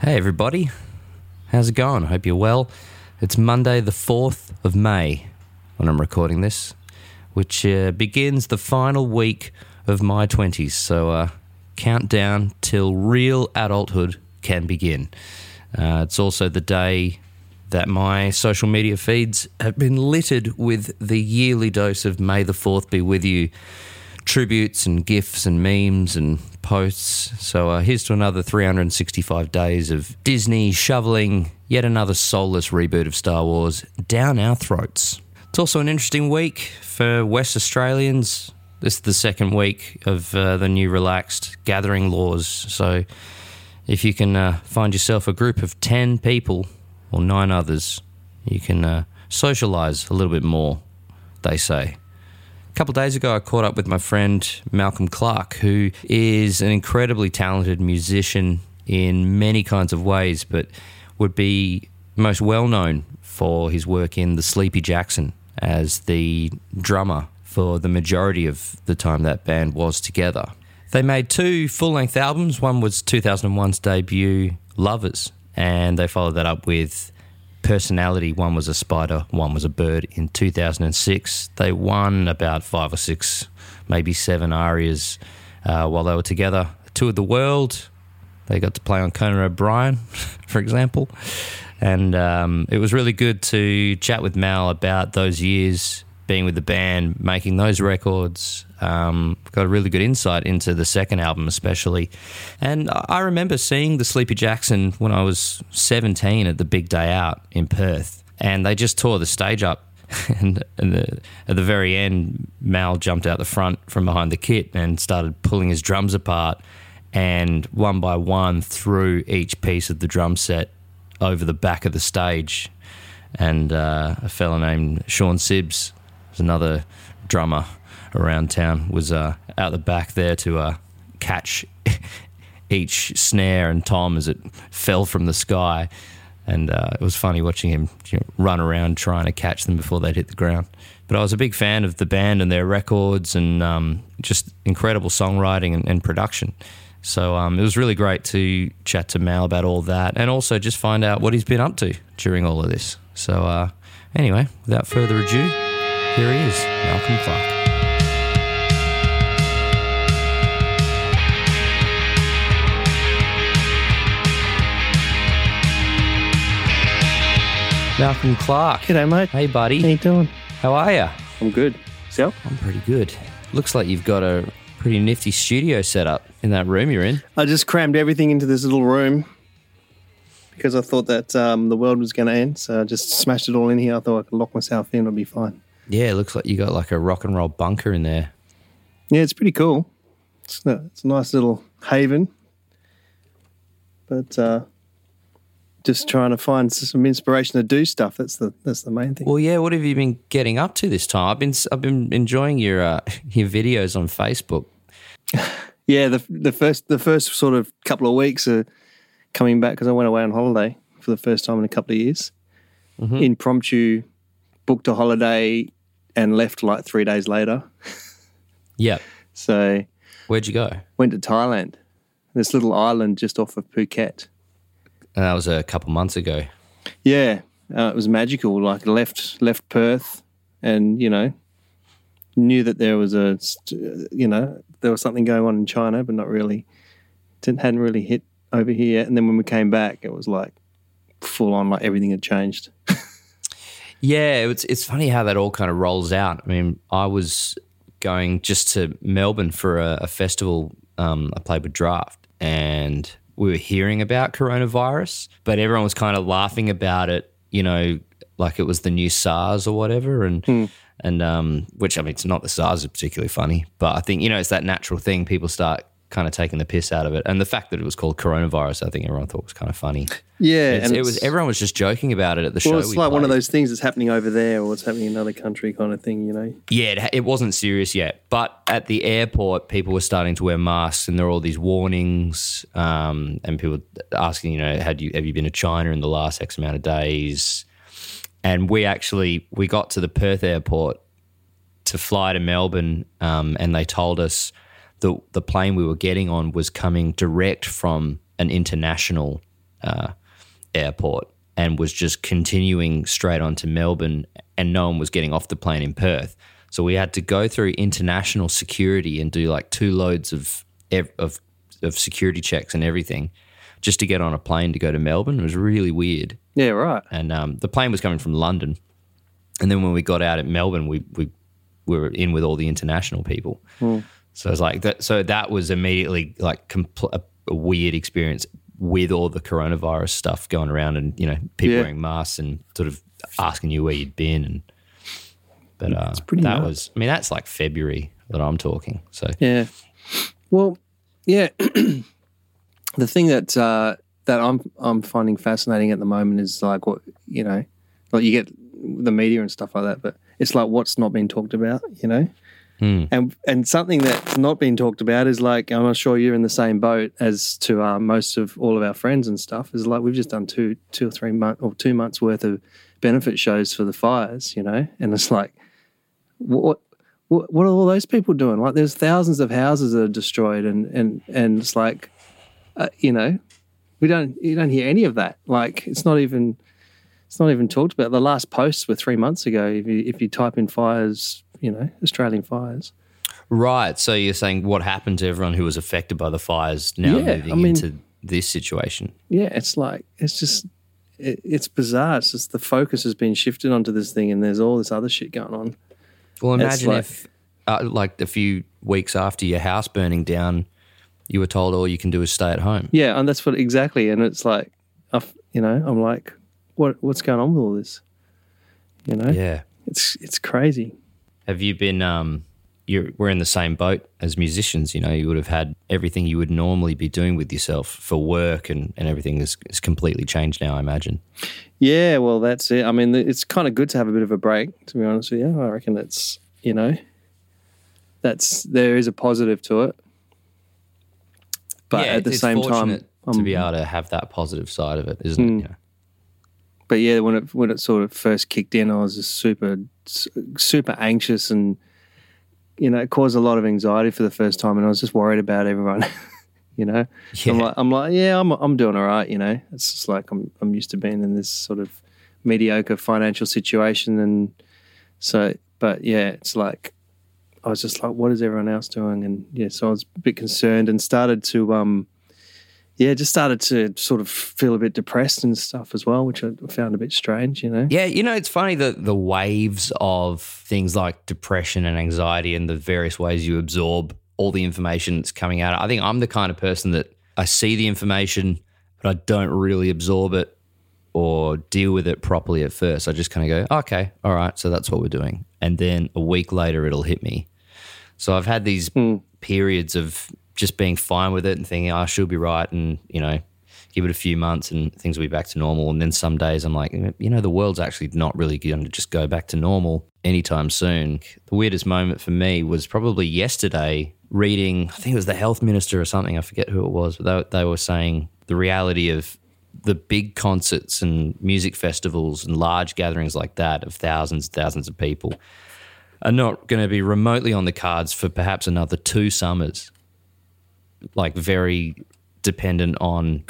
Hey, everybody. How's it going? I hope you're well. It's Monday, the 4th of May, when I'm recording this, which uh, begins the final week of my 20s. So, uh, countdown till real adulthood can begin. Uh, it's also the day that my social media feeds have been littered with the yearly dose of May the 4th be with you tributes and gifs and memes and posts. So uh, here's to another 365 days of Disney shoveling yet another soulless reboot of Star Wars down our throats. It's also an interesting week for West Australians. This is the second week of uh, the new relaxed gathering laws. So if you can uh, find yourself a group of 10 people or nine others, you can uh, socialize a little bit more, they say. A couple days ago, I caught up with my friend Malcolm Clark, who is an incredibly talented musician in many kinds of ways, but would be most well known for his work in the Sleepy Jackson as the drummer for the majority of the time that band was together. They made two full length albums. One was 2001's debut, Lovers, and they followed that up with personality. One was a spider, one was a bird in 2006. They won about five or six, maybe seven ARIAs uh, while they were together. Toured the world. They got to play on Conan O'Brien, for example. And um, it was really good to chat with Mal about those years being with the band, making those records. Um, got a really good insight into the second album, especially. And I remember seeing the Sleepy Jackson when I was 17 at the Big Day Out in Perth, and they just tore the stage up. and, and the, at the very end, Mal jumped out the front from behind the kit and started pulling his drums apart, and one by one threw each piece of the drum set over the back of the stage. And uh, a fellow named Sean Sibbs another drummer around town, was uh, out the back there to uh, catch each snare and tom as it fell from the sky. And uh, it was funny watching him you know, run around trying to catch them before they'd hit the ground. But I was a big fan of the band and their records and um, just incredible songwriting and, and production. So um, it was really great to chat to Mal about all that and also just find out what he's been up to during all of this. So, uh, anyway, without further ado, here he is, Malcolm Clark. Malcolm Clark. G'day, mate. Hey, buddy. How you doing? How are you? I'm good. Self? I'm pretty good. Looks like you've got a pretty nifty studio set up in that room you're in. I just crammed everything into this little room because I thought that um, the world was going to end. So I just smashed it all in here. I thought I could lock myself in. It'll be fine. Yeah, it looks like you got like a rock and roll bunker in there. Yeah, it's pretty cool. It's a, it's a nice little haven. But uh, just trying to find some inspiration to do stuff. That's the that's the main thing. Well, yeah. What have you been getting up to this time? I've been I've been enjoying your uh, your videos on Facebook. yeah, the the first the first sort of couple of weeks are coming back because I went away on holiday for the first time in a couple of years. Mm-hmm. Impromptu booked a holiday and left like three days later. yeah. So where'd you go? Went to Thailand, this little island just off of Phuket. And that was a couple months ago. Yeah, uh, it was magical. Like left left Perth, and you know, knew that there was a you know there was something going on in China, but not really. Didn't hadn't really hit over here. And then when we came back, it was like full on, like everything had changed. Yeah, it's it's funny how that all kind of rolls out. I mean, I was going just to Melbourne for a, a festival. Um, I played with Draft, and we were hearing about coronavirus, but everyone was kind of laughing about it. You know, like it was the new SARS or whatever, and. Hmm. And um, which I mean, it's not the SARS is particularly funny, but I think you know it's that natural thing. People start kind of taking the piss out of it. And the fact that it was called coronavirus, I think everyone thought was kind of funny. Yeah, and it was everyone was just joking about it at the well, show. It's we like played. one of those things that's happening over there or what's happening in another country, kind of thing. You know? Yeah, it, it, wasn't serious yet, but at the airport, people were starting to wear masks, and there were all these warnings, um, and people asking, you know, had you have you been to China in the last X amount of days? And we actually we got to the Perth airport to fly to Melbourne, um, and they told us the the plane we were getting on was coming direct from an international uh, airport and was just continuing straight on to Melbourne, and no one was getting off the plane in Perth. So we had to go through international security and do like two loads of of of security checks and everything just to get on a plane to go to Melbourne. It was really weird. Yeah, right. And um, the plane was coming from London, and then when we got out at Melbourne, we we, we were in with all the international people. So it was like that. So that was immediately like compl- a, a weird experience with all the coronavirus stuff going around, and you know people Yeah. wearing masks and sort of asking you where you'd been, and but uh, pretty that nuts. was. I mean, that's like February that I'm talking. So Yeah. Well, yeah. the thing that uh, that I'm I'm finding fascinating at the moment is like what you know, like you get the media and stuff like that, but it's like what's not being talked about, you know. Hmm. And and something that's not being talked about is like I'm not sure you're in the same boat as to uh, most of all of our friends and stuff. Is like we've just done two two or three months or two months worth of benefit shows for the fires, you know, and it's like what what, what are all those people doing? Like, there's thousands of houses that are destroyed, and and and it's like, uh, you know, we don't you don't hear any of that. Like, it's not even it's not even talked about. The last posts were three months ago. If you if you type in fires, you know, Australian fires. right. So you're saying what happened to everyone who was affected by the fires now Yeah, moving I mean- into this situation? Yeah, it's like it's just it, it's bizarre. It's just the focus has been shifted onto this thing, and there's all this other shit going on. Well, imagine like- if, uh, like, a few weeks after your house burning down, you were told all you can do is stay at home. Yeah, and that's what exactly. And it's like, I've, you know, I'm like, what what's going on with all this? You know, Yeah. it's it's crazy. Have you been? Um, you're we're in the same boat as musicians. You know, you would have had everything you would normally be doing with yourself for work and and everything is, is completely changed now. I imagine. Yeah, well, that's it. I mean, it's kind of good to have a bit of a break. To be honest with you, I reckon that's you know, that's there is a positive to it. But Yeah, at the same time, to um, be able to have that positive side of it, isn't Mm. it? You know? But yeah, when it when it sort of first kicked in, I was just super super anxious and you know, it caused a lot of anxiety for the first time, and I was just worried about everyone. you know, Yeah. I'm like, I'm like, yeah, I'm I'm doing all right. You know, it's just like I'm I'm used to being in this sort of mediocre financial situation, and so, but yeah, it's like I was just like, what is everyone else doing? And yeah, so I was a bit concerned and started to um. Yeah, just started to sort of feel a bit depressed and stuff as well, which I found a bit strange, you know. Yeah, you know, it's funny that the waves of things like depression and anxiety and the various ways you absorb all the information that's coming out. I think I'm the kind of person that I see the information, but I don't really absorb it or deal with it properly at first. I just kind of go, okay, all right, so that's what we're doing. And then a week later, it'll hit me. So I've had these hmm. periods of just being fine with it and thinking, oh, I should be right. And, you know, give it a few months and things will be back to normal. And then some days I'm like, you know, the world's actually not really going to just go back to normal anytime soon. The weirdest moment for me was probably yesterday reading, I think it was the health minister or something. I forget who it was, but they, they were saying the reality of the big concerts and music festivals and large gatherings like that of thousands and thousands of people are not going to be remotely on the cards for perhaps another two summers. Like very dependent on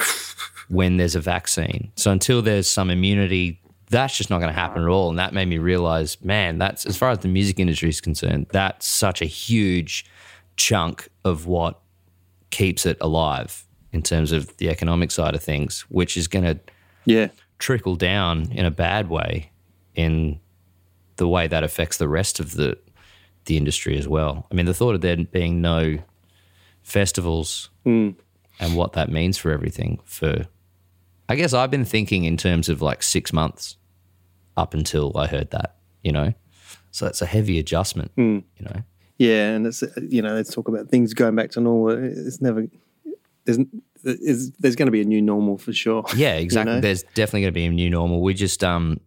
when there's a vaccine. So until there's some immunity, that's just not going to happen at all. And that made me realize, man, that's as far as the music industry is concerned, that's such a huge chunk of what keeps it alive in terms of the economic side of things, which is going to Yeah, trickle down in a bad way in the way that affects the rest of the the industry as well. I mean, the thought of there being no festivals and what that means for everything for I guess I've been thinking in terms of like 6 months up until I heard that, you know. So it's a heavy adjustment, you know. yeah, and it's you know, let's talk about things going back to normal. It's never there's there's, there's going to be a new normal for sure. Yeah, exactly. know? There's definitely going to be a new normal. We just um,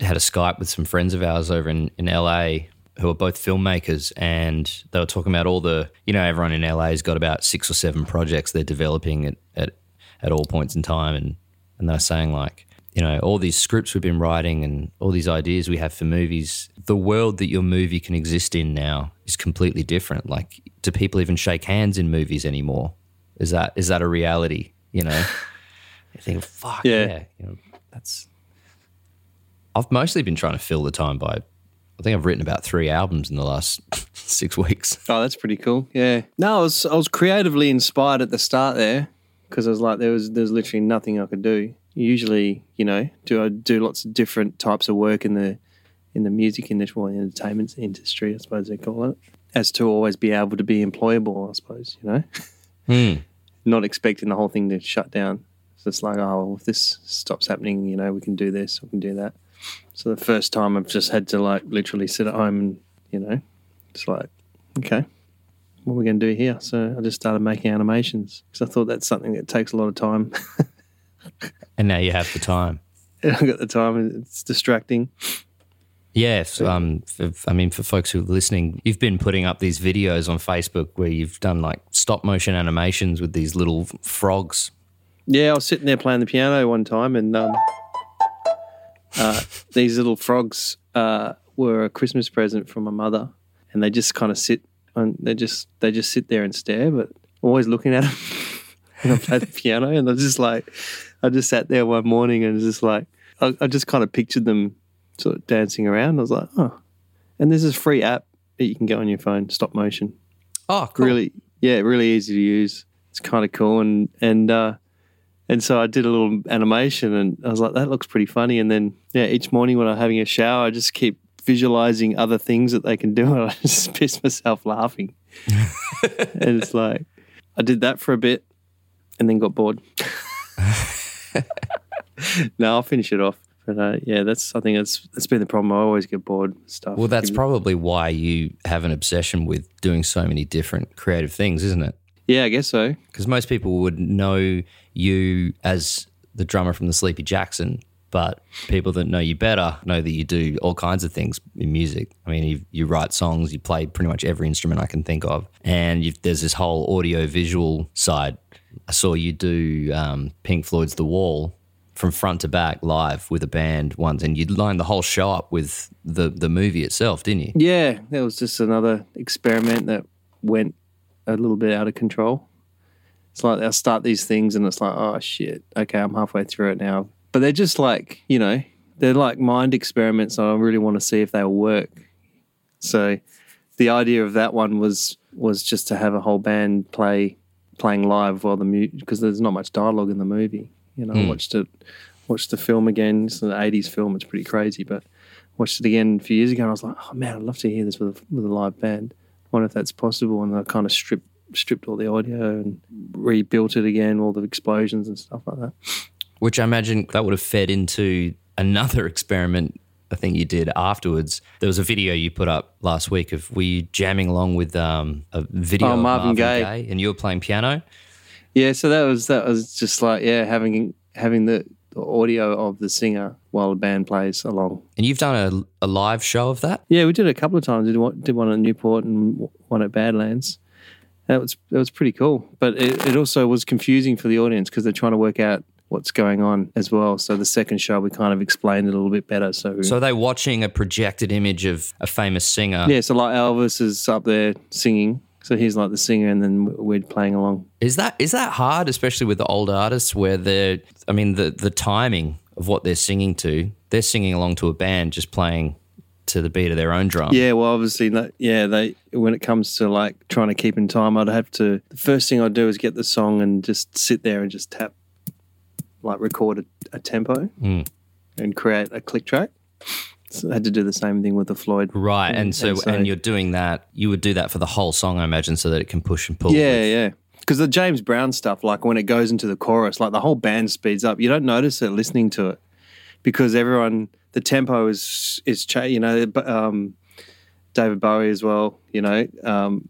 had a Skype with some friends of ours over in, in LA who are both filmmakers, and they were talking about all the, you know, everyone in LA has got about six or seven projects they're developing at, at, at all points in time. And, and they're saying, like, you know, all these scripts we've been writing and all these ideas we have for movies, the world that your movie can exist in now is completely different. Like, do people even shake hands in movies anymore? Is that is that a reality? You know, You think, fuck Yeah. yeah, you know, that's. I've mostly been trying to fill the time by. I think I've written about three albums in the last six weeks. Oh, that's pretty cool. Yeah. No, I was I was creatively inspired at the start there because I was like there was there's literally nothing I could do. Usually, you know, do I do lots of different types of work in the in the music industry, or the entertainment industry, I suppose they call it, as to always be able to be employable. I suppose you know, Hmm. not expecting the whole thing to shut down. So it's like, oh, well, if this stops happening, you know, we can do this, we can do that. So the first time I've just had to like literally sit at home and you know, it's like, okay, what are we going to do here? So I just started making animations because I thought that's something that takes a lot of time. And now you have the time. And I've got the time and it's distracting. Yeah, um, f- I mean, for folks who are listening, you've been putting up these videos on Facebook where you've done like stop motion animations with these little frogs. Yeah, I was sitting there playing the piano one time and um, uh, these little frogs uh, were a Christmas present from my mother and they just kind of sit and they just they just sit there and stare, but always looking at them when I play the piano. And I just like, I just sat there one morning and was just like, I, I just kind of pictured them sort of dancing around. I was like, oh, and there's this free app that you can get on your phone, stop motion. Oh, cool. Really, yeah, really easy to use. It's kind of cool, and and uh, and so I did a little animation, and I was like, that looks pretty funny. And then yeah, each morning when I'm having a shower, I just keep visualizing other things that they can do, and I just piss myself laughing. and it's like I did that for a bit, and then got bored. no, I'll finish it off. But uh, yeah, that's I think that's that's been the problem. I always get bored stuff. Well, that's probably why you have an obsession with doing so many different creative things, isn't it? Yeah, I guess so. Because most people would know you as the drummer from the Sleepy Jackson, but people that know you better know that you do all kinds of things in music. I mean, you, you write songs, you play pretty much every instrument I can think of, and you've, there's this whole audio visual side. I saw you do um, Pink Floyd's The Wall from front to back live with a band once, and you lined the whole show up with the the movie itself, didn't you? Yeah, that was just another experiment that went a little bit out of control. It's like I'll start these things and it's like, oh shit, okay, I'm halfway through it now. But they're just like, you know, they're like mind experiments. And I really want to see if they'll work. So the idea of that one was was just to have a whole band play playing live while the music because there's not much dialogue in the movie. You know, I hmm. watched it, watched the film again. It's an '80s film. It's pretty crazy, but watched it again a few years ago and I was like, oh man, I'd love to hear this with a, with a live band. Wonder if that's possible. And I kind of stripped stripped all the audio and rebuilt it again, all the explosions and stuff like that. which I imagine that would have fed into another experiment I think you did afterwards. There was a video you put up last week of were you jamming along with um, a video Oh, of Marvin Gaye. and you were playing piano. Yeah, so that was that was just like yeah, having having the, the audio of the singer while the band plays along. And you've done a, a live show of that? Yeah, we did it a couple of times. Did one, did one at Newport and one at Badlands. That was that was pretty cool, but it, it also was confusing for the audience because they're trying to work out what's going on as well. So the second show we kind of explained it a little bit better. So, So are they watching a projected image of a famous singer? yeah, so like Elvis is up there singing, so he's like the singer, and then we're playing along. Is that is that hard, especially with the old artists where they're I mean the the timing of what they're singing to, they're singing along to a band just playing to the beat of their own drum. Yeah, well, obviously, yeah. They when it comes to like trying to keep in time, I'd have to. The first thing I'd do is get the song and just sit there and just tap, like record a, a tempo Mm. and create a click track. So I had to do the same thing with the Floyd. Right, and so, And so- and you're doing that. You would do that for the whole song, I imagine, so that it can push and pull. Yeah, with- yeah. Because the James Brown stuff, like when it goes into the chorus, like the whole band speeds up. You don't notice it listening to it because everyone, the tempo is is cha- You know, um, David Bowie as well. You know, um,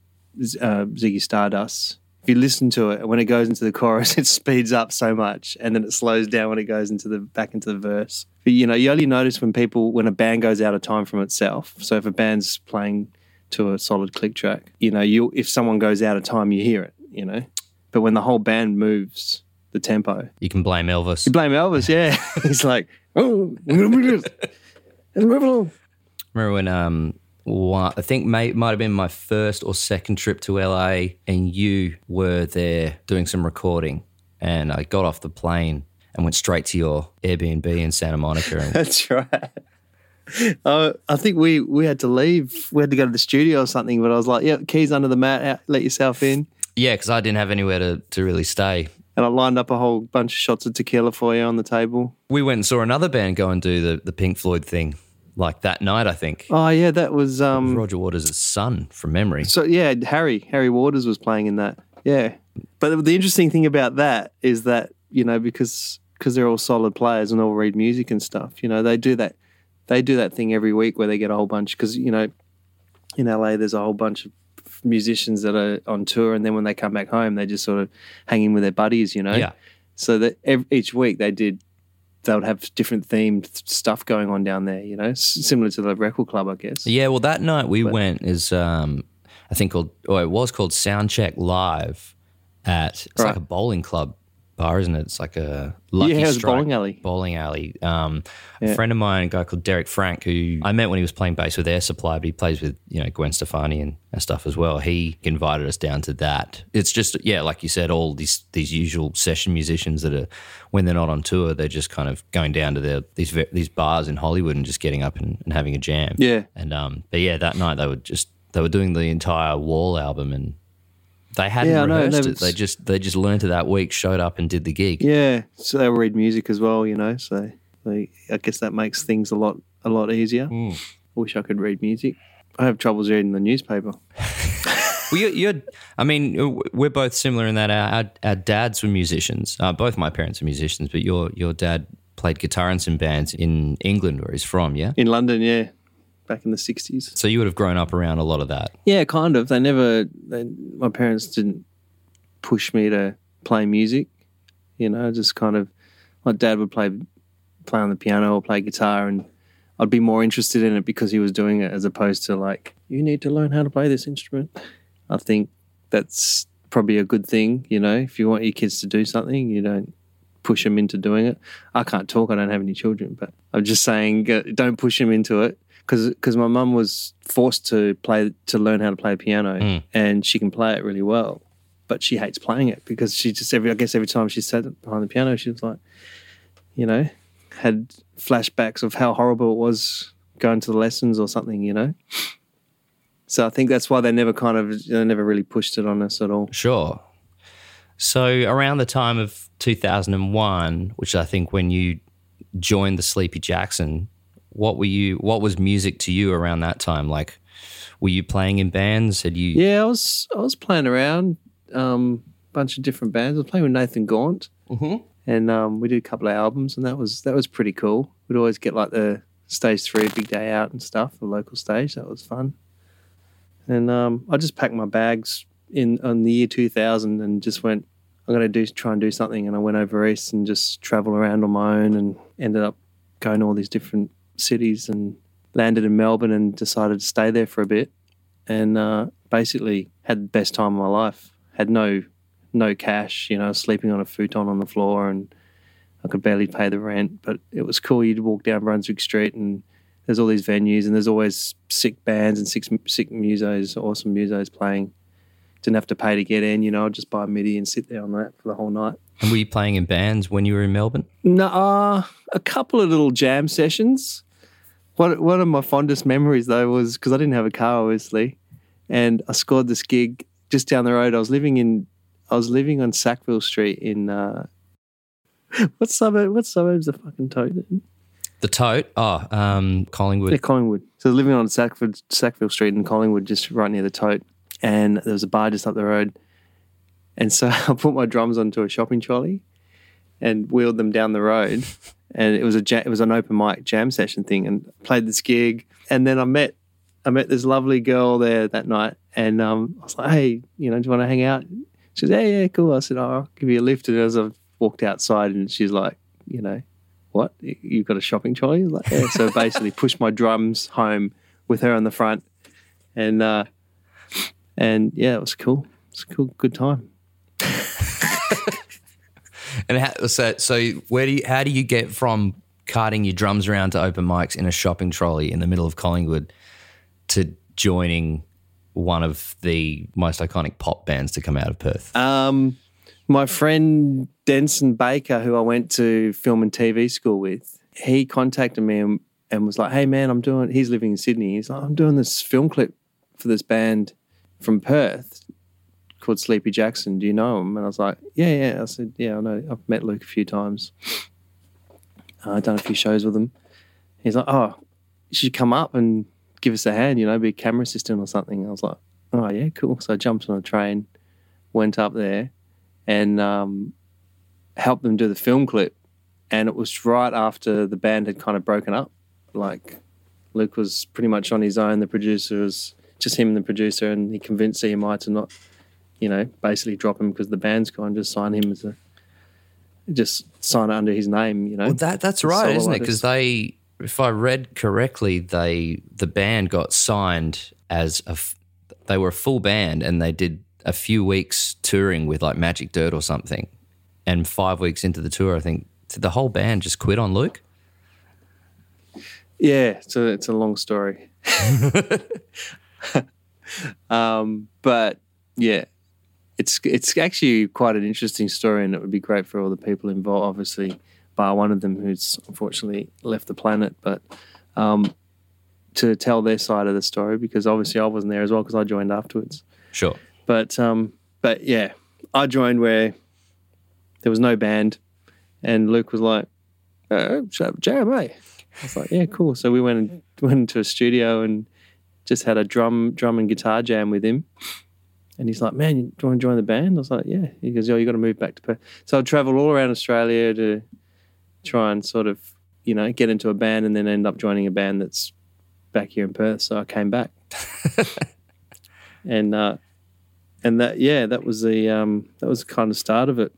uh, Ziggy Stardust. If you listen to it, when it goes into the chorus, it speeds up so much, and then it slows down when it goes into the back into the verse. But, you know, you only notice when people when a band goes out of time from itself. So if a band's playing to a solid click track, you know, you if someone goes out of time, you hear it. You know, but when the whole band moves the tempo, You can blame Elvis. you blame Elvis. Yeah, he's like, oh, we're gonna do this. Let's move along. Remember when um, one, I think may, might have been my first or second trip to LA, and you were there doing some recording, and I got off the plane, and went straight to your Airbnb in Santa Monica. And That's right. Uh, I think we we had to leave. We had to go to the studio or something. But I was like, "Yeah, keys under the mat. Out, let yourself in." yeah, because I didn't have anywhere to, to really stay. And I lined up a whole bunch of shots of tequila for you on the table. We went and saw another band go and do the, the Pink Floyd thing, like that night, I think. Oh yeah, that was um. Roger Waters' son, from memory. So yeah, Harry Harry Waters was playing in that. Yeah, but the interesting thing about that is that you know because because they're all solid players and all read music and stuff. You know they do that they do that thing every week where they get a whole bunch because you know in LA there's a whole bunch of musicians that are on tour and then when they come back home they just sort of hang in with their buddies. You know. Yeah. So that ev each week they did. They would have different themed stuff going on down there, you know, s- similar to the record club, I guess. Yeah, well, that night we went is um, I think called or it was called Soundcheck Live at it's like a bowling club bar, isn't it? It's like a lucky Yeah, strike bowling alley. Bowling alley. Um, A friend of mine, a guy called Derek Frank, who I met when he was playing bass with Air Supply, but he plays with you know Gwen Stefani and, and stuff as well. He invited us down to that. It's just yeah, like you said, all these these usual session musicians that are when they're not on tour, they're just kind of going down to their these these bars in Hollywood and just getting up and, and having a jam. Yeah. And um, but yeah, that night they were just they were doing the entire Wall album and they hadn't Yeah, I rehearsed no, it. They just they just learned it that week, showed up and did the gig. Yeah, so they read music as well, you know. So they, I guess that makes things a lot a lot easier. Hmm. Wish I could read music. I have troubles reading the newspaper. Well, you, you're, I mean, we're both similar in that our, our, our dads were musicians. Uh, both my parents are musicians, but your your dad played guitar in some bands in England, where he's from. Yeah, In London, yeah, back in the sixties. so you would have grown up around a lot of that. Yeah, kind of. They never. They, my parents didn't push me to play music. You know, just kind of. My dad would play play on the piano or play guitar, and I'd be more interested in it because he was doing it, as opposed to like, you need to learn how to play this instrument. I think that's probably a good thing. You know, if you want your kids to do something, you don't push them into doing it. I can't talk. I don't have any children, but I'm just saying, uh, don't push them into it because my mum was forced to play to learn how to play piano, Mm. and she can play it really well, but she hates playing it because she just every I guess every time she sat behind the piano, she was like, you know, had flashbacks of how horrible it was going to the lessons or something, you know. So I think that's why they never kind of they never really pushed it on us at all. Sure. So around the time of 2001, which I think when you joined the Sleepy Jackson, what were you? What was music to you around that time? Like, were you playing in bands? Had you? Yeah, I was I was playing around, um, bunch of different bands. I was playing with Nathan Gaunt, Mhm. and um, we did a couple of albums, and that was that was pretty cool. We'd always get like the stage three big day out and stuff, the local stage. That was fun. And um, I just packed my bags in on the year two thousand and just went. I'm going to do try and do something, and I went over east and just travel around on my own, and ended up going to all these different cities and landed in Melbourne and decided to stay there for a bit and uh, basically had the best time of my life. Had no no cash, you know, sleeping on a futon on the floor, and I could barely pay the rent. But it was cool. You'd walk down Brunswick Street, and there's all these venues, and there's always sick bands and sick sick musos, awesome musos playing. Didn't have to pay to get in, you know. I'd just buy a middy and sit there on that for the whole night. And were you playing in bands when you were in Melbourne? No, uh, a couple of little jam sessions. One one of my fondest memories though was because I didn't have a car, obviously, and I scored this gig just down the road. I was living in, I was living on Sackville Street in, uh, what suburb? What suburbs are fucking Tote in? The Tote. Oh, um, Collingwood. Yeah, Collingwood. So I was living on Sackville, Sackville Street in Collingwood, just right near the Tote, and there was a bar just up the road. And so I put my drums onto a shopping trolley and wheeled them down the road. And it was a ja- it was an open mic jam session thing, and played this gig. And then I met I met this lovely girl there that night, and um, I was like, "Hey, you know, do you want to hang out?" She said, "Yeah, yeah, cool." I said, oh, "I'll give you a lift." And as I walked outside, and she's like, "You know, what? You've got a shopping trolley?" Like, yeah. So basically, pushed my drums home with her on the front, and uh, and yeah, it was cool. It's a cool, good time. And how, so, so where do you, how do you get from carting your drums around to open mics in a shopping trolley in the middle of Collingwood to joining one of the most iconic pop bands to come out of Perth? Um, My friend Denson Baker, who I went to film and TV school with, he contacted me and, and was like, "Hey man, I'm doing." He's living in Sydney. He's like, "I'm doing this film clip for this band from Perth called Sleepy Jackson. Do you know him?" And I was like, "Yeah, yeah." I said, "Yeah, I know. I've met Luke a few times. Uh, I've done a few shows with him." He's like, "Oh, should you should come up and give us a hand. You know, be a camera assistant or something." I was like, "Oh yeah, cool." So I jumped on a train, went up there, and um, helped them do the film clip and it was right after the band had kind of broken up. Like Luke was pretty much on his own. The producer was just him and the producer, and he convinced EMI to not, you know, basically drop him because the band's gone. Just sign him as a, just sign it under his name. You know, well, that that's right, isn't it? Because they, if I read correctly, they the band got signed as a, they were a full band, and they did a few weeks touring with like Magic Dirt or something. And five weeks into the tour, I think did the whole band just quit on Luke? Yeah, so it's a long story. um, but yeah, it's it's actually quite an interesting story, and it would be great for all the people involved. Obviously, bar one of them who's unfortunately left the planet, but um, to tell their side of the story because obviously I wasn't there as well because I joined afterwards. Sure, but um, but yeah, I joined where there was no band. And Luke was like, uh, jam, eh? I was like, yeah, cool. So we went and went into a studio and just had a drum drum and guitar jam with him. And he's like, man, do you want to join the band? I was like, yeah. He goes, oh, you got to move back to Perth. So I traveled all around Australia to try and sort of, you know, get into a band and then end up joining a band that's back here in Perth. So I came back. and uh, and that yeah, that was the um, that was the kind of start of it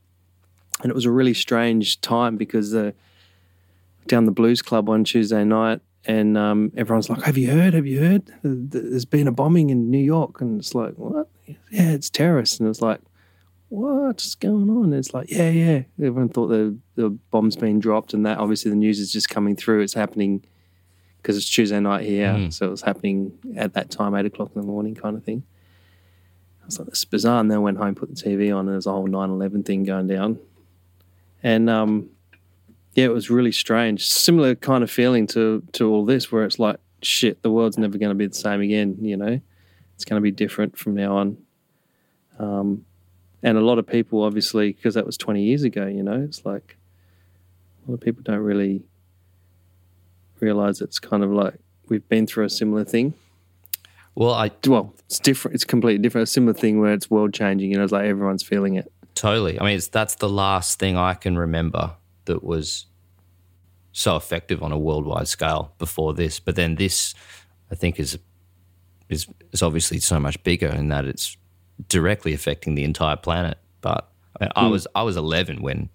and it was a really strange time because uh, down the Blues Club one Tuesday night, and um, everyone's like, "Have you heard? Have you heard? There's been a bombing in New York," and it's like, "What? Yeah, it's terrorists." And it's like, "What's going on?" And it's like, "Yeah, yeah." Everyone thought the the bombs being dropped, and that obviously the news is just coming through. It's happening because it's Tuesday night here, mm. so it was happening at that time, eight o'clock in the morning, kind of thing. I was like, "This is bizarre." And then I went home, put the TV on, and there's a whole 9/11 thing going down and um, yeah, it was really strange. Similar kind of feeling to to all this, where it's like, shit, the world's never going to be the same again. You know, it's going to be different from now on. Um, and a lot of people, obviously, because that was twenty years ago. You know, it's like a lot of people don't really realize it's kind of like we've been through a similar thing. Well, I well, it's different. It's completely different. A similar thing where it's world changing. You know, it's like everyone's feeling it. Totally. I mean, that's the last thing I can remember that was so effective on a worldwide scale before this. But then this, I think, is is is obviously so much bigger in that it's directly affecting the entire planet. But I. I hmm. was I was 11 when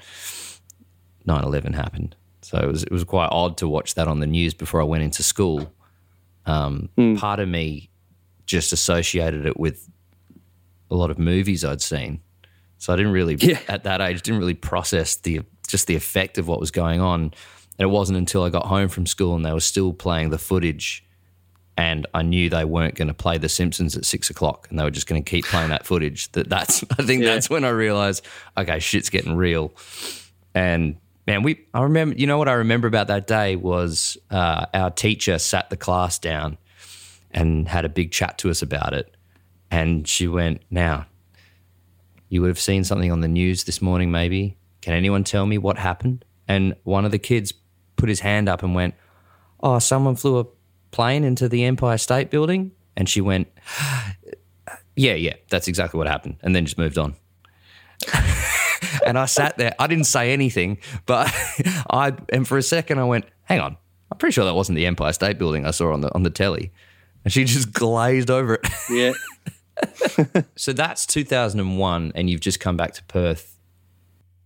9/11 happened, so it was it was quite odd to watch that on the news before I went into school. Um, mm. Part of me just associated it with a lot of movies I'd seen so I didn't really, yeah. at that age, didn't really process the just the effect of what was going on. And it wasn't until I got home from school and they were still playing the footage, and I knew they weren't going to play The Simpsons at six o'clock, and they were just going to keep playing that footage. That that's I think yeah. that's when I realized, okay, shit's getting real. And man, we I remember, you know what I remember about that day was uh, our teacher sat the class down and had a big chat to us about it, and she went, now you would have seen something on the news this morning, maybe. Can anyone tell me what happened? And one of the kids put his hand up and went, Oh, someone flew a plane into the Empire State Building? And she went, Yeah, yeah, that's exactly what happened. And then just moved on. and I sat there. I didn't say anything, but I, and for a second, I went, Hang on. I'm pretty sure that wasn't the Empire State Building I saw on the on the telly. And she just glazed over it. Yeah. so that's 2001, and you've just come back to Perth.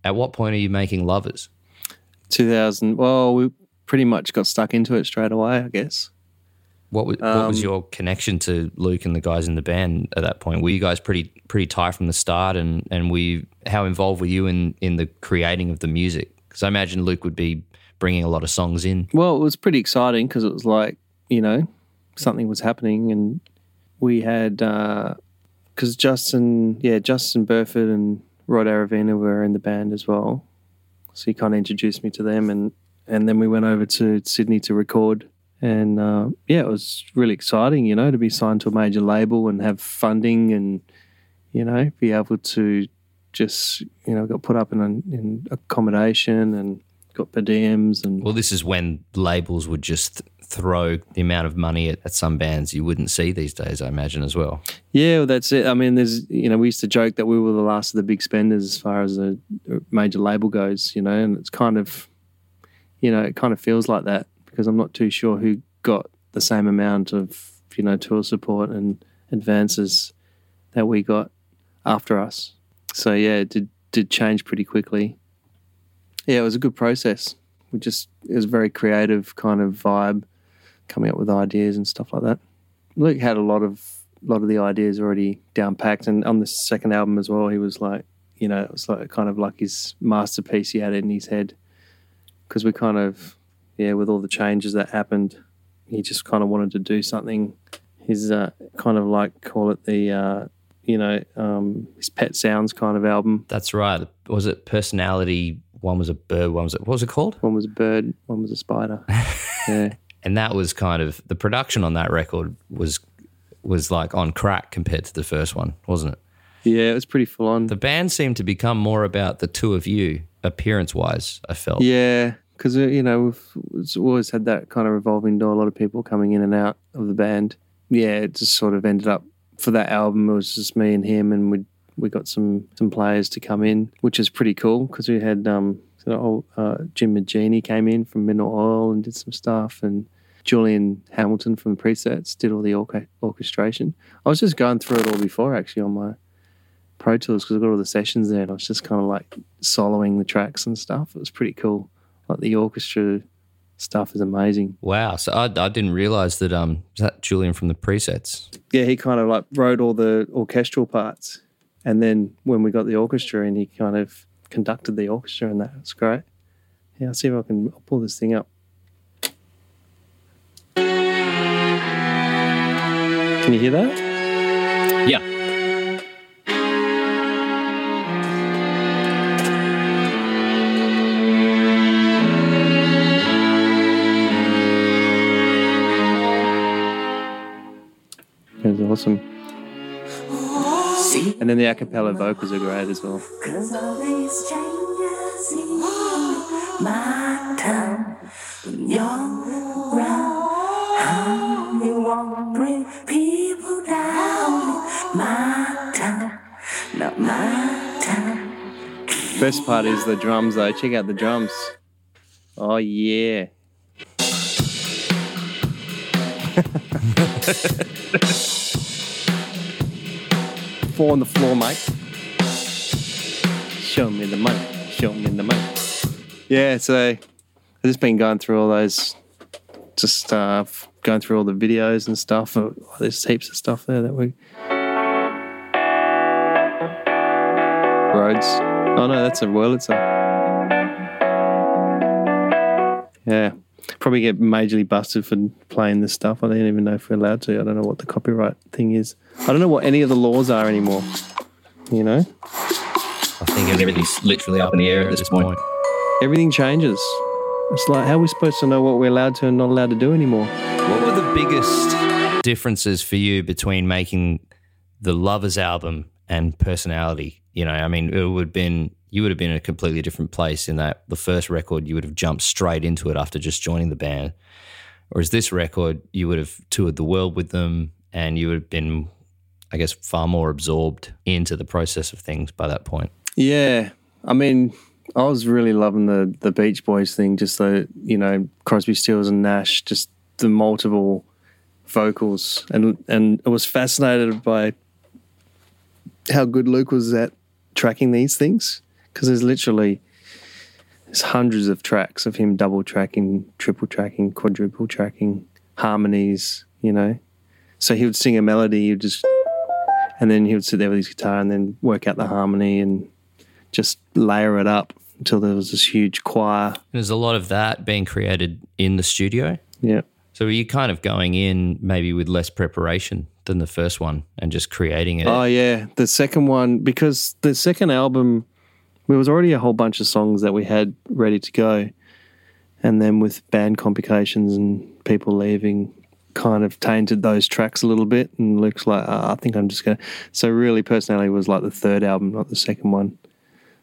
At what point are you making Lovers? 2000. Well, we pretty much got stuck into it straight away, I guess. What was, um, what was your connection to Luke and the guys in the band at that point? Were you guys pretty pretty tight from the start, and and we how involved were you in in the creating of the music? Because I imagine Luke would be bringing a lot of songs in. Well, it was pretty exciting because it was like you know something was happening, and we had because uh, Justin, yeah, Justin Burford and Rod Aravena were in the band as well. So he kind of introduced me to them, and and then we went over to Sydney to record. And uh, yeah, it was really exciting, you know, to be signed to a major label and have funding, and you know, be able to just you know got put up in in accommodation and got per diems and Well, this is when labels would just throw the amount of money at, at some bands you wouldn't see these days, I imagine, as well. Yeah, well, that's it. I mean, there's you know we used to joke that we were the last of the big spenders as far as a major label goes, you know, and it's kind of you know it kind of feels like that because I'm not too sure who got the same amount of you know tour support and advances that we got after us. So yeah, it did did change pretty quickly. Yeah, it was a good process. We just it was a very creative kind of vibe coming up with ideas and stuff like that. Luke had a lot of lot of the ideas already down packed, and on the second album as well, he was like, you know, it was like kind of like his masterpiece he had in his head because we kind of, yeah, with all the changes that happened, he just kind of wanted to do something. His uh, kind of like call it the, uh, you know, um, his pet sounds kind of album. That's right. Was it personality? One was a bird. One was it? What was it called? One was a bird. One was a spider. yeah and that was kind of the production on that record was was like on crack compared to the first one, wasn't it? Yeah, it was pretty full on. The band seemed to become more about the two of you, appearance wise. I felt. Yeah, because uh, you know we've always had that kind of revolving door. A lot of people coming in and out of the band. Yeah, it just sort of ended up for that album. It was just me and him, and we we got some some players to come in, which is pretty cool because we had um so uh, Jim Moginie came in from Midnight Oil and did some stuff, and Julian Hamilton from Presets did all the orchestration. I was just going through it all before actually on my Pro Tools because I got all the sessions there, and I was just kind of like soloing the tracks and stuff. It was pretty cool. Like the orchestra stuff is amazing. Wow! So I, I didn't realize that um that Julian from the Presets. Yeah, he kind of like wrote all the orchestral parts, and then when we got the orchestra in, he kind of conducted the orchestra, and that was great. Yeah, I'll see if I can I'll pull this thing up. Can you hear that? Awesome. And then the a cappella vocals are great as well. my town, bring people down. My town, not my town. Best part is the drums though. Check out the drums. Oh yeah. Four on the floor, mate. Show me the money. Show me the money. Yeah, so I've just been going through all those just uh, going through all the videos and stuff. Oh, there's heaps of stuff there that we. Rhodes. Oh no, that's a Wurlitzer. Yeah, probably get majorly busted for playing this stuff. I don't even know if we're allowed to. I don't know what the copyright thing is. I don't know what any of the laws are anymore. You know. I think everything's literally up in the air at this point. Everything changes. It's like how are we supposed to know what we're allowed to and not allowed to do anymore? What were the biggest differences for you between making the Lovers album and Personality? You know, I mean, it would have been you would have been in a completely different place in that the first record you would have jumped straight into it after just joining the band. Whereas this record, you would have toured the world with them and you would have been, I guess, far more absorbed into the process of things by that point. Yeah. I mean, I was really loving the the Beach Boys thing, just the you know Crosby, Stills and Nash, just the multiple vocals, and and I was fascinated by how good Luke was at tracking these things because there's literally there's hundreds of tracks of him double tracking, triple tracking, quadruple tracking, harmonies, you know. So he would sing a melody, he would just, and then he would sit there with his guitar and then work out the harmony and just layer it up until there was this huge choir. There's a lot of that being created in the studio. Yeah. So are you kind of going in maybe with less preparation than the first one and just creating it. Oh yeah, the second one because the second album there was already a whole bunch of songs that we had ready to go, and then with band complications and people leaving, kind of tainted those tracks a little bit. And Luke's like, oh, I think I'm just gonna. So really, personality was like the third album, not the second one.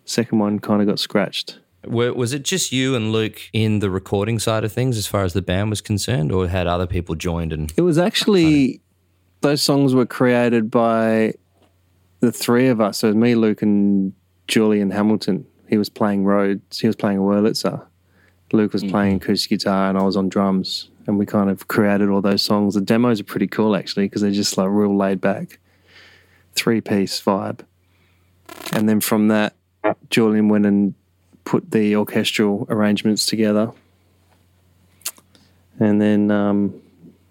Second one kind of got scratched. Was it just you and Luke in the recording side of things as far as the band was concerned, or had other people joined? And It was actually those songs were created by the three of us. So it was me, Luke, and Julian Hamilton. He was playing Rhodes. He was playing Wurlitzer. Luke was playing acoustic guitar, and I was on drums. And we kind of created all those songs. The demos are pretty cool actually because they're just like real laid back, three piece vibe. And then from that, Julian went and put the orchestral arrangements together. And then um,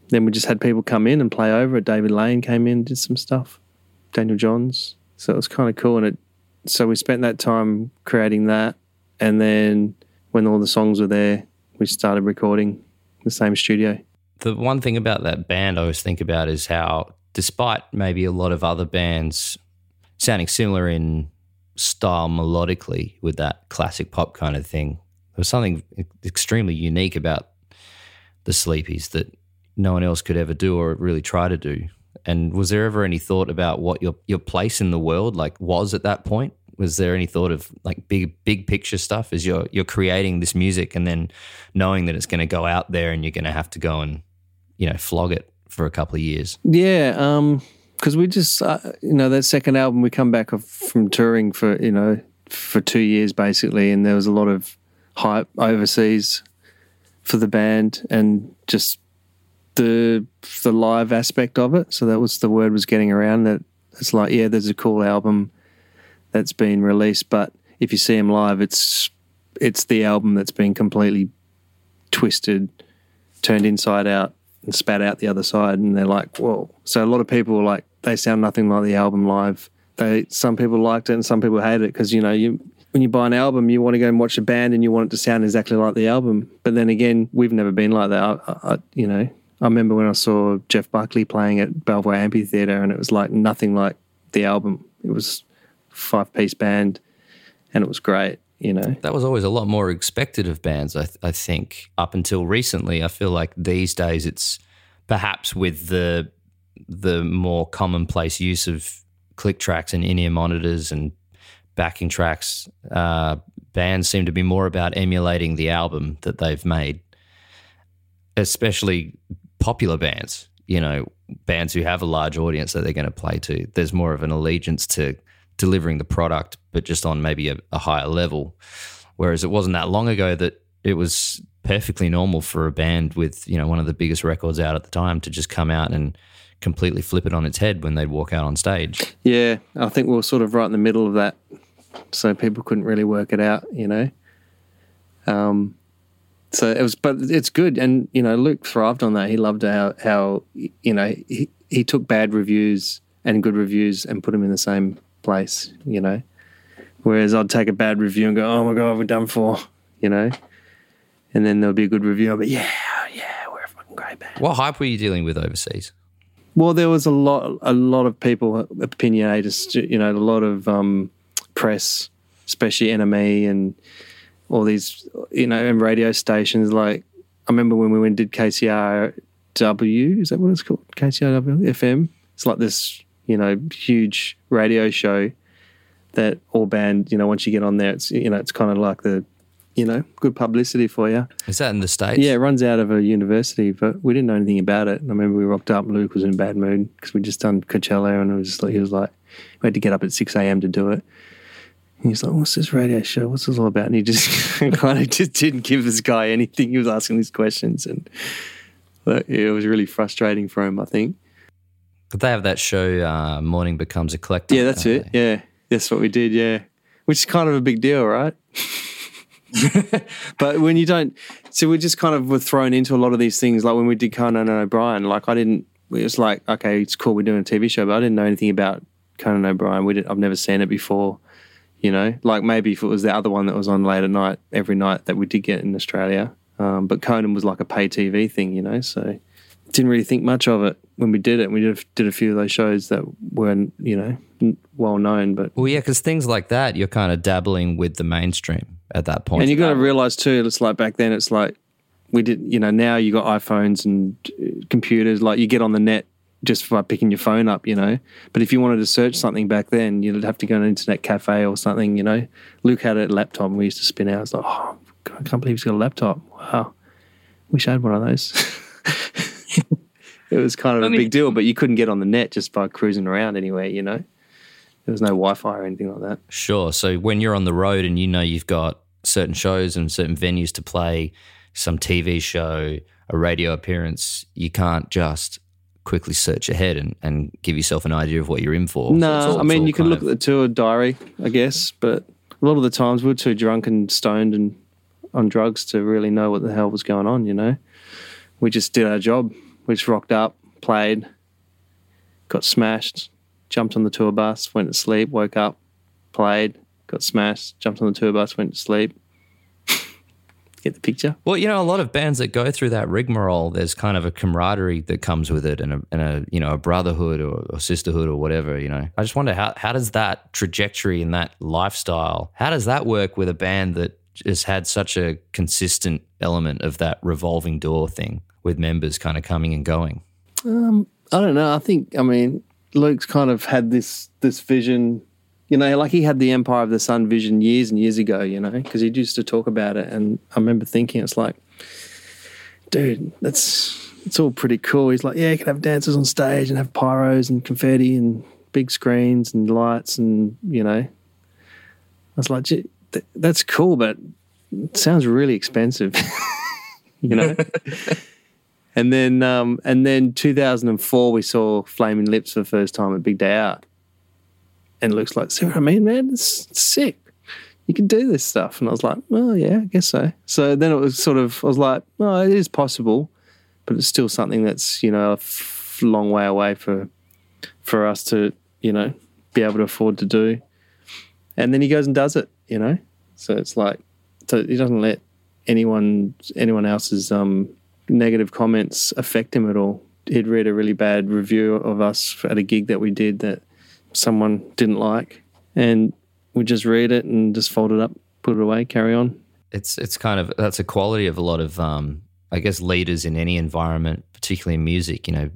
then we just had people come in and play over it. David Lane came in, did some stuff. Daniel Johns. So it was kind of cool. And it, so we spent that time creating that. And then when all the songs were there, we started recording the same studio. the one thing about that band I always think about is how, despite maybe a lot of other bands sounding similar in style melodically with that classic pop kind of thing, there was something extremely unique about the Sleepies that no one else could ever do or really try to do. And was there ever any thought about what your your place in the world like was at that point? Was there any thought of like big big picture stuff as you're you're creating this music and then knowing that it's going to go out there and you're going to have to go and you know flog it for a couple of years? Yeah, um, because we just, uh, you know, that second album, we come back from touring for, you know, for two years basically, and there was a lot of hype overseas for the band and just the the live aspect of it. So that was the word was getting around that it's like, yeah, there's a cool album that's been released, but if you see them live, it's it's the album that's been completely twisted, turned inside out, and spat out the other side. And they're like, whoa. So a lot of people like, they sound nothing like the album live. They some people liked it and some people hated it because you know you when you buy an album, you want to go and watch a band and you want it to sound exactly like the album. But then again, we've never been like that. I, I, you know, I remember when I saw Jeff Buckley playing at Belvoir Amphitheatre, and it was like nothing like the album. It was five piece band, and it was great. You know, That was always a lot more expected of bands, I, th- I think, up until recently. I feel like these days it's perhaps with the the more commonplace use of click tracks and in-ear monitors and backing tracks, uh, bands seem to be more about emulating the album that they've made, especially popular bands. You know, bands who have a large audience that they're going to play to. There's more of an allegiance to delivering the product, but just on maybe a, a higher level. Whereas it wasn't that long ago that it was perfectly normal for a band with you know one of the biggest records out at the time to just come out and completely flip it on its head when they'd walk out on stage. yeah, I think we were sort of right in the middle of that, so people couldn't really work it out. You know, um, so it was, but it's good, and you know, Luke thrived on that. He loved how how you know he he took bad reviews and good reviews and put them in the same place. You know, whereas I'd take a bad review and go, "Oh my god, we're done for," you know, and then there'll be a good review. I'll be, "Yeah, yeah, we're a fucking great band." What hype were you dealing with overseas? Well, there was a lot, a lot of people opinionated. You know, a lot of um, press, especially NME and all these, you know, and radio stations. Like I remember when we went and did KCRW. Is that what it's called? KCRW FM. It's like this, you know, huge radio show that all band. You know, once you get on there, it's you know, it's kind of like the, you know, good publicity for you. Is that in the States? Yeah, it runs out of a university, but we didn't know anything about it. And I remember we rocked up. Luke was in a bad mood because we'd just done Coachella, and it was just like he was like, we had to get up at six a.m. to do it. And he's like, "What's this radio show? What's this all about?" And he just kind of just didn't give this guy anything. He was asking these questions, and it was really frustrating for him. I think. But they have that show, uh, Morning Becomes Eclectic. Yeah, that's it. Yeah, that's what we did. Yeah, which is kind of a big deal, right? but when you don't, so we just kind of were thrown into a lot of these things. Like when we did Conan and O'Brien, like I didn't. It was like, okay, it's cool, we're doing a TV show, but I didn't know anything about Conan O'Brien. We didn't, I've never seen it before. You know, like maybe if it was the other one that was on late at night every night that we did get in Australia, um, but Conan was like a pay TV thing, you know, so didn't really think much of it. When we did it. We did did a few of those shows that weren't you know well known, but Well, yeah, because things like that, you're kind of dabbling with the mainstream at that point. and you got to realize too, it's like back then, it's like we did. You know, now you got iPhones and uh, computers. Like you get on the net just by picking your phone up. You know, but if you wanted to search something back then, you'd have to go to an internet cafe or something. You know, Luke had a laptop. and We used to spin out. It's like, oh, I can't believe he's got a laptop. Wow, wish I had one of those. it was kind of a mean- big deal, but you couldn't get on the net just by cruising around anywhere. You know, there was no Wi-Fi or anything like that. Sure. So when you're on the road and you know you've got certain shows and certain venues to play, some TV show, a radio appearance, you can't just quickly search ahead and, and give yourself an idea of what you're in for. So No, all- I mean you can look of- at the tour diary, I guess, but a lot of the times we are too drunk and stoned and on drugs to really know what the hell was going on. You know, we just did our job. We just rocked up, played, got smashed, jumped on the tour bus, went to sleep, woke up, played, got smashed, jumped on the tour bus, went to sleep. Get the picture? Well, you know, a lot of bands that go through that rigmarole, there's kind of a camaraderie that comes with it, and a, and a you know a brotherhood or, or sisterhood or whatever. You know, I just wonder how how does that trajectory and that lifestyle, how does that work with a band that has had such a consistent element of that revolving door thing with members kind of coming and going? Um, I don't know. I think I mean Luke's kind of had this this vision, you know, like he had the Empire of the Sun vision years and years ago, you know, because he used to talk about it, and I remember thinking it's like, dude, that's it's all pretty cool. He's like, yeah, you can have dancers on stage and have pyros and confetti and big screens and lights and you know, I was like, "Gee, th- that's cool, but it sounds really expensive, you know. And then, um, and then 2004, we saw Flaming Lips for the first time at Big Day Out, and it looks like, "See what I mean, man? It's, it's sick. You can do this stuff." And I was like, "Well, yeah, I guess so." So then it was sort of, I was like, "Well, it is possible, but it's still something that's you know a f- long way away for for us to you know be able to afford to do." And then he goes and does it, you know. So it's like, so he doesn't let anyone anyone else's um negative comments affect him at all. He'd read a really bad review of us at a gig that we did that someone didn't like, and we just read it and just fold it up, put it away, carry on. It's it's kind of that's a quality of a lot of um, I guess leaders in any environment, particularly in music. You know,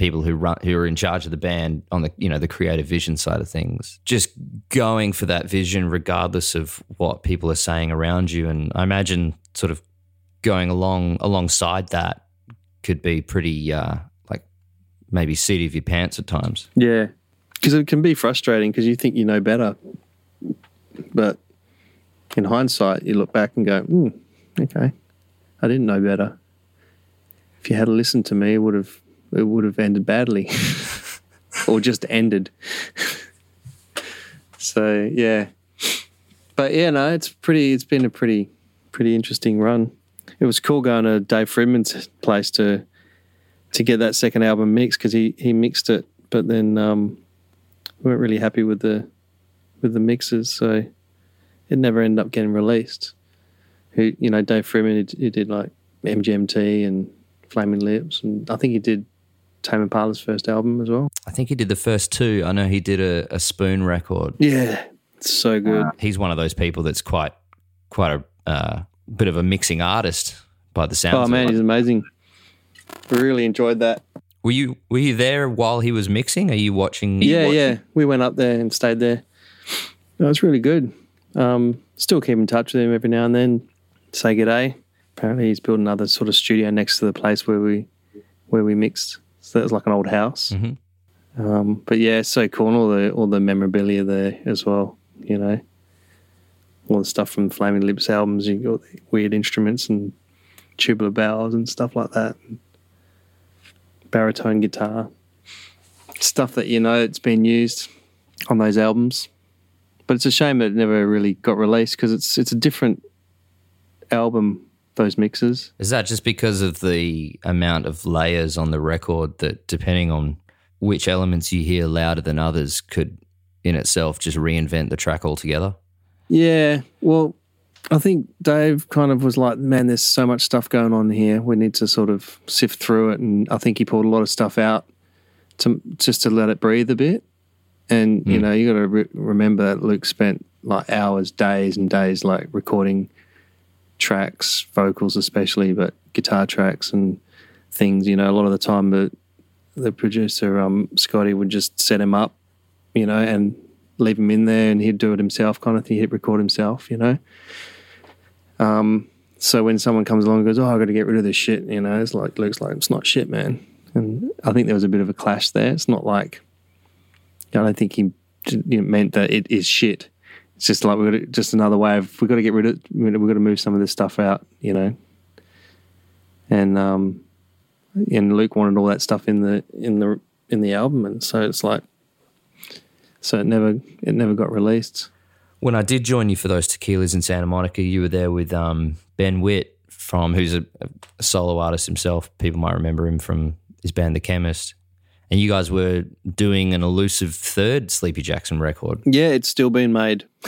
people who run who are in charge of the band on the you know the creative vision side of things, just going for that vision regardless of what people are saying around you. And I imagine sort of going along alongside that could be pretty uh, like maybe seat of your pants at times. Yeah, because it can be frustrating because you think you know better, but in hindsight, you look back and go, hmm, "Okay, I didn't know better." If you had listened to me, it would have it would have ended badly, or just ended. so yeah, but yeah, no, it's pretty. It's been a pretty pretty interesting run. It was cool going to Dave Fridmann's place to to get that second album mixed because he he mixed it, but then um, we weren't really happy with the with the mixes, so it never ended up getting released. Who you know, Dave Fridmann, he, he did like MGMT and Flaming Lips, and I think he did Tame Impala's first album as well. I think he did the first two. I know he did a, a Spoon record. Yeah, it's so good. He's one of those people that's quite quite a uh, bit of a mixing artist by the sounds. oh man, he's amazing. Really enjoyed that. Were you were you there while he was mixing? Are you watching? Yeah, yeah. We went up there and stayed there. It was really good. Um, still keep in touch with him every now and then. Say good day. Apparently, he's built another sort of studio next to the place where we where we mixed. So was like an old house. Mhm. Um, but yeah, it's so cool. And all the all the memorabilia there as well. You know, all the stuff from Flaming Lips albums. You got the weird instruments and tubular bells and stuff like that. Baritone guitar stuff that you know it's been used on those albums. But it's a shame that it never really got released because it's it's a different album. Those mixes. Is that just because of the amount of layers on the record that, depending on which elements you hear louder than others, could in itself just reinvent the track altogether? Yeah. Well, I think Dave kind of was like, man, there's so much stuff going on here. We need to sort of sift through it. And I think he pulled a lot of stuff out to just to let it breathe a bit. And you Mm. know, you got to re- remember that Luke spent like hours, days, and days like recording tracks, vocals especially, but guitar tracks and things. You know, a lot of the time the the producer um, Scotty would just set him up, you know, and leave him in there, and he'd do it himself, kind of thing. He'd record himself, you know. Um, so when someone comes along and goes, "Oh, I got to get rid of this shit," you know, it's like Luke's like, "It's not shit, man." And I think there was a bit of a clash there. It's not like I don't think he meant that it is shit. It's just like we're just another way of we've got to get rid of we've got to move some of this stuff out, you know. And um, and Luke wanted all that stuff in the in the in the album, and so it's like, so it never it never got released. When I did join you for those tequilas in Santa Monica, you were there with um, Ben Witt from who's a, a solo artist himself. People might remember him from his band The Chemist. And you guys were doing an elusive third Sleepy Jackson record. Yeah, it's still being made.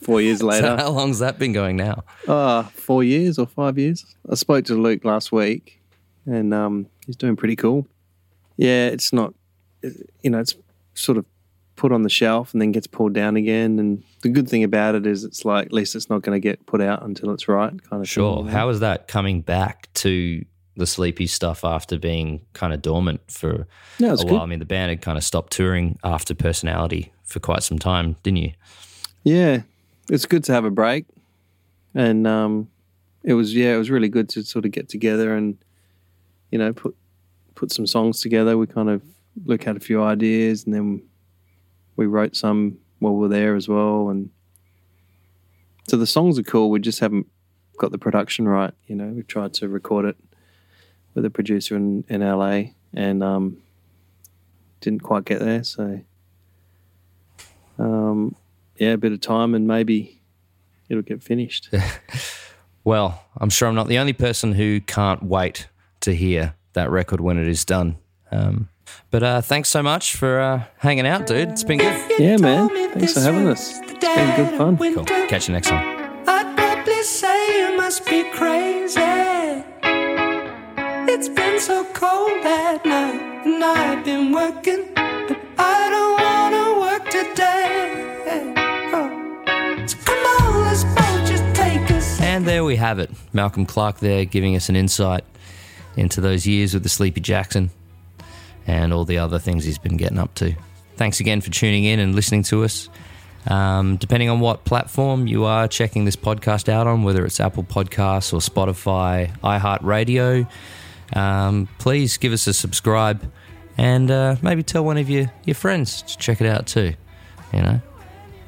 Four years So later, how long's that been going now? uh, four years or five years. I spoke to Luke last week, and um, he's doing pretty cool. Yeah, it's not, you know, it's sort of put on the shelf and then gets pulled down again. And the good thing about it is, it's like at least it's not going to get put out until it's right, kind of. Sure. Thing. How is that coming back to the Sleepy stuff after being kind of dormant for No, a while? good. I mean, the band had kind of stopped touring after Personality for quite some time, didn't you? Yeah, it's good to have a break, and um, it was yeah, it was really good to sort of get together and you know put put some songs together. We kind of look at a few ideas, and then we wrote some while we were there as well. And so the songs are cool. We just haven't got the production right. You know, we tried to record it with a producer in in LA, and um, didn't quite get there. So. Um, yeah, a bit of time and maybe it'll get finished. Well, I'm sure I'm not the only person who can't wait to hear that record when it is done. Um, but uh, thanks so much for uh, hanging out, dude. It's been good. yeah, man. Thanks for having us. It's been good fun. Cool. Catch you next time. I'd probably say you must be crazy. It's been so cold at night, and I've been working, but I don't wanna work today. Oh. So come on, let's both just take us. And there we have it. Malcolm Clark there giving us an insight into those years with the Sleepy Jackson and all the other things he's been getting up to. Thanks again for tuning in and listening to us. Um, depending on what platform you are checking this podcast out on, whether it's Apple Podcasts or Spotify, iHeartRadio, um, please give us a subscribe and uh, maybe tell one of your, your friends to check it out too. You know,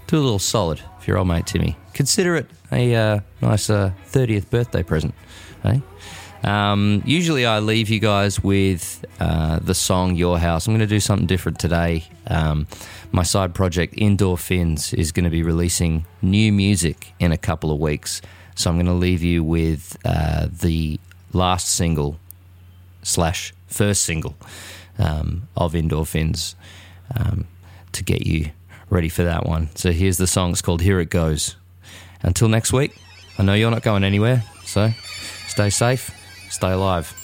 do a little solid for your old mate Timmy. Consider it a uh, nice uh, 30th birthday present. Eh? Um, usually, I leave you guys with uh, the song Your House. I'm going to do something different today. Um, my side project, Indoor Fins, is going to be releasing new music in a couple of weeks. So I'm going to leave you with uh, the last single slash first single um, of Indoor Fins um, to get you ready for that one. So here's the song. It's called Here It Goes. Until next week, I know you're not going anywhere, so stay safe, stay alive.